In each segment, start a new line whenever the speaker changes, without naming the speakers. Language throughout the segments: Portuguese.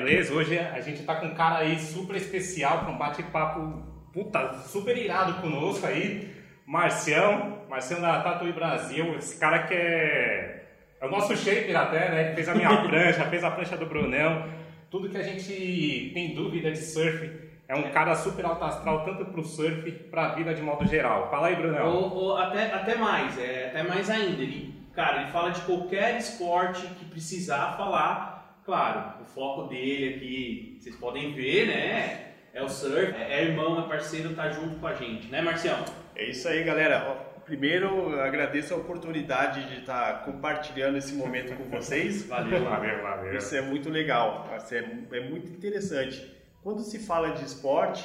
beleza? Hoje a gente tá com um cara aí super especial para um bate-papo puta, super irado conosco aí. Marcião, Marcião da Tatuí Brasil, esse cara que é, é o nosso shaper até, né? Que fez a minha prancha, fez a prancha do Brunão. Tudo que a gente tem dúvida de surf, é um cara super alto astral, tanto pro surf, pra vida de modo geral. Fala aí, Brunão.
Ou, ou até, até mais, é, até mais ainda. Ele, cara, ele fala de qualquer esporte que precisar falar. Claro, o foco dele aqui, vocês podem ver, né? É o surf, é irmão, é parceiro, tá junto com a gente, né, Marcião?
É isso aí, galera. Primeiro, agradeço a oportunidade de estar compartilhando esse momento com vocês.
Valeu, valeu, valeu.
Isso é muito legal, isso é, é muito interessante. Quando se fala de esporte,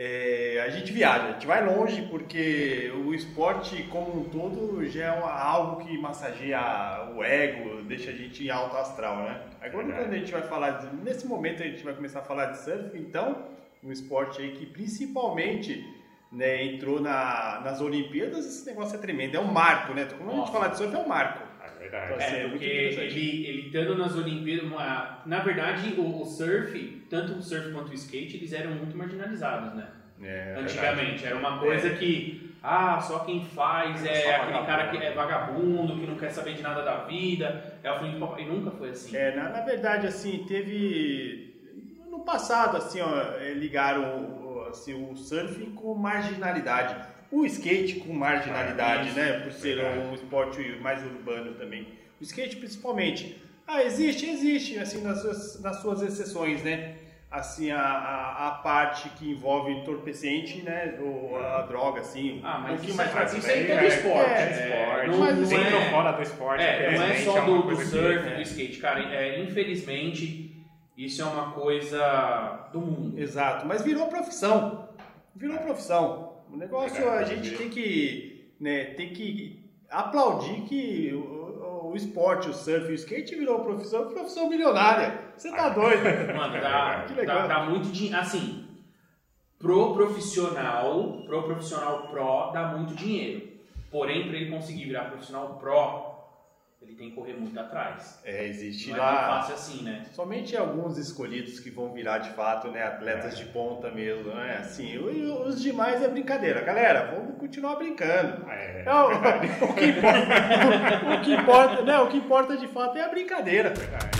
é, a gente viaja, a gente vai longe porque o esporte como um todo já é algo que massageia o ego, deixa a gente em alto astral, né? Agora quando a gente vai falar, de, nesse momento a gente vai começar a falar de surf, então, um esporte aí que principalmente né, entrou na, nas Olimpíadas, esse negócio é tremendo, é um marco, né? Quando a gente fala de surf é um marco.
É verdade.
É,
é
porque ele, ele estando nas Olimpíadas, uma- na verdade, o, o surf, tanto o surf quanto o skate, eles eram muito marginalizados, né?
É,
Antigamente, era uma coisa que, ah, só quem faz é aquele cara que é vagabundo, que não quer saber de nada da vida, é o fim de papai. E nunca foi assim.
É, na, na verdade, assim, teve. No passado, assim, ó, é, ligaram o, assim, o surf com marginalidade. O skate com marginalidade,
Ah,
né? Por ser
verdade.
um esporte mais urbano também. O skate, principalmente. Ah, existe, existe, assim, nas suas, nas suas exceções, né? Assim, a, a, a parte que envolve entorpecente, né? Ou a droga, assim.
Ah,
um
mas
pouquinho
isso,
mais
é,
pra
isso
frente.
aí tem
é,
do esporte.
é,
é,
esporte.
não,
mas
não
ou
é,
fora do esporte,
é, não é só do, do
que-
surf,
é.
do skate, cara. É, infelizmente, isso é uma coisa do mundo.
Exato, mas virou profissão. Virou profissão. O negócio a gente tem que, né, tem que aplaudir que o, o- o esporte, o surf o skate virou profissão, profissão milionária. Você tá doido?
Mano, dá,
Que
dá,
legal.
dá muito dinheiro. Assim, pro profissional, pro profissional pro, dá muito dinheiro. Porém, para ele conseguir virar profissional pro, ele tem que correr muito atrás.
É, existe
Não é tão
lá
fácil assim, né?
somente alguns escolhidos que vão virar de fato, né, atletas de ponta mesmo, né? Assim, os demais é brincadeira. Galera, vamos continuar brincando.
É,
É, o, que importa, o que importa, né, o que importa de fato é a brincadeira.
verdade.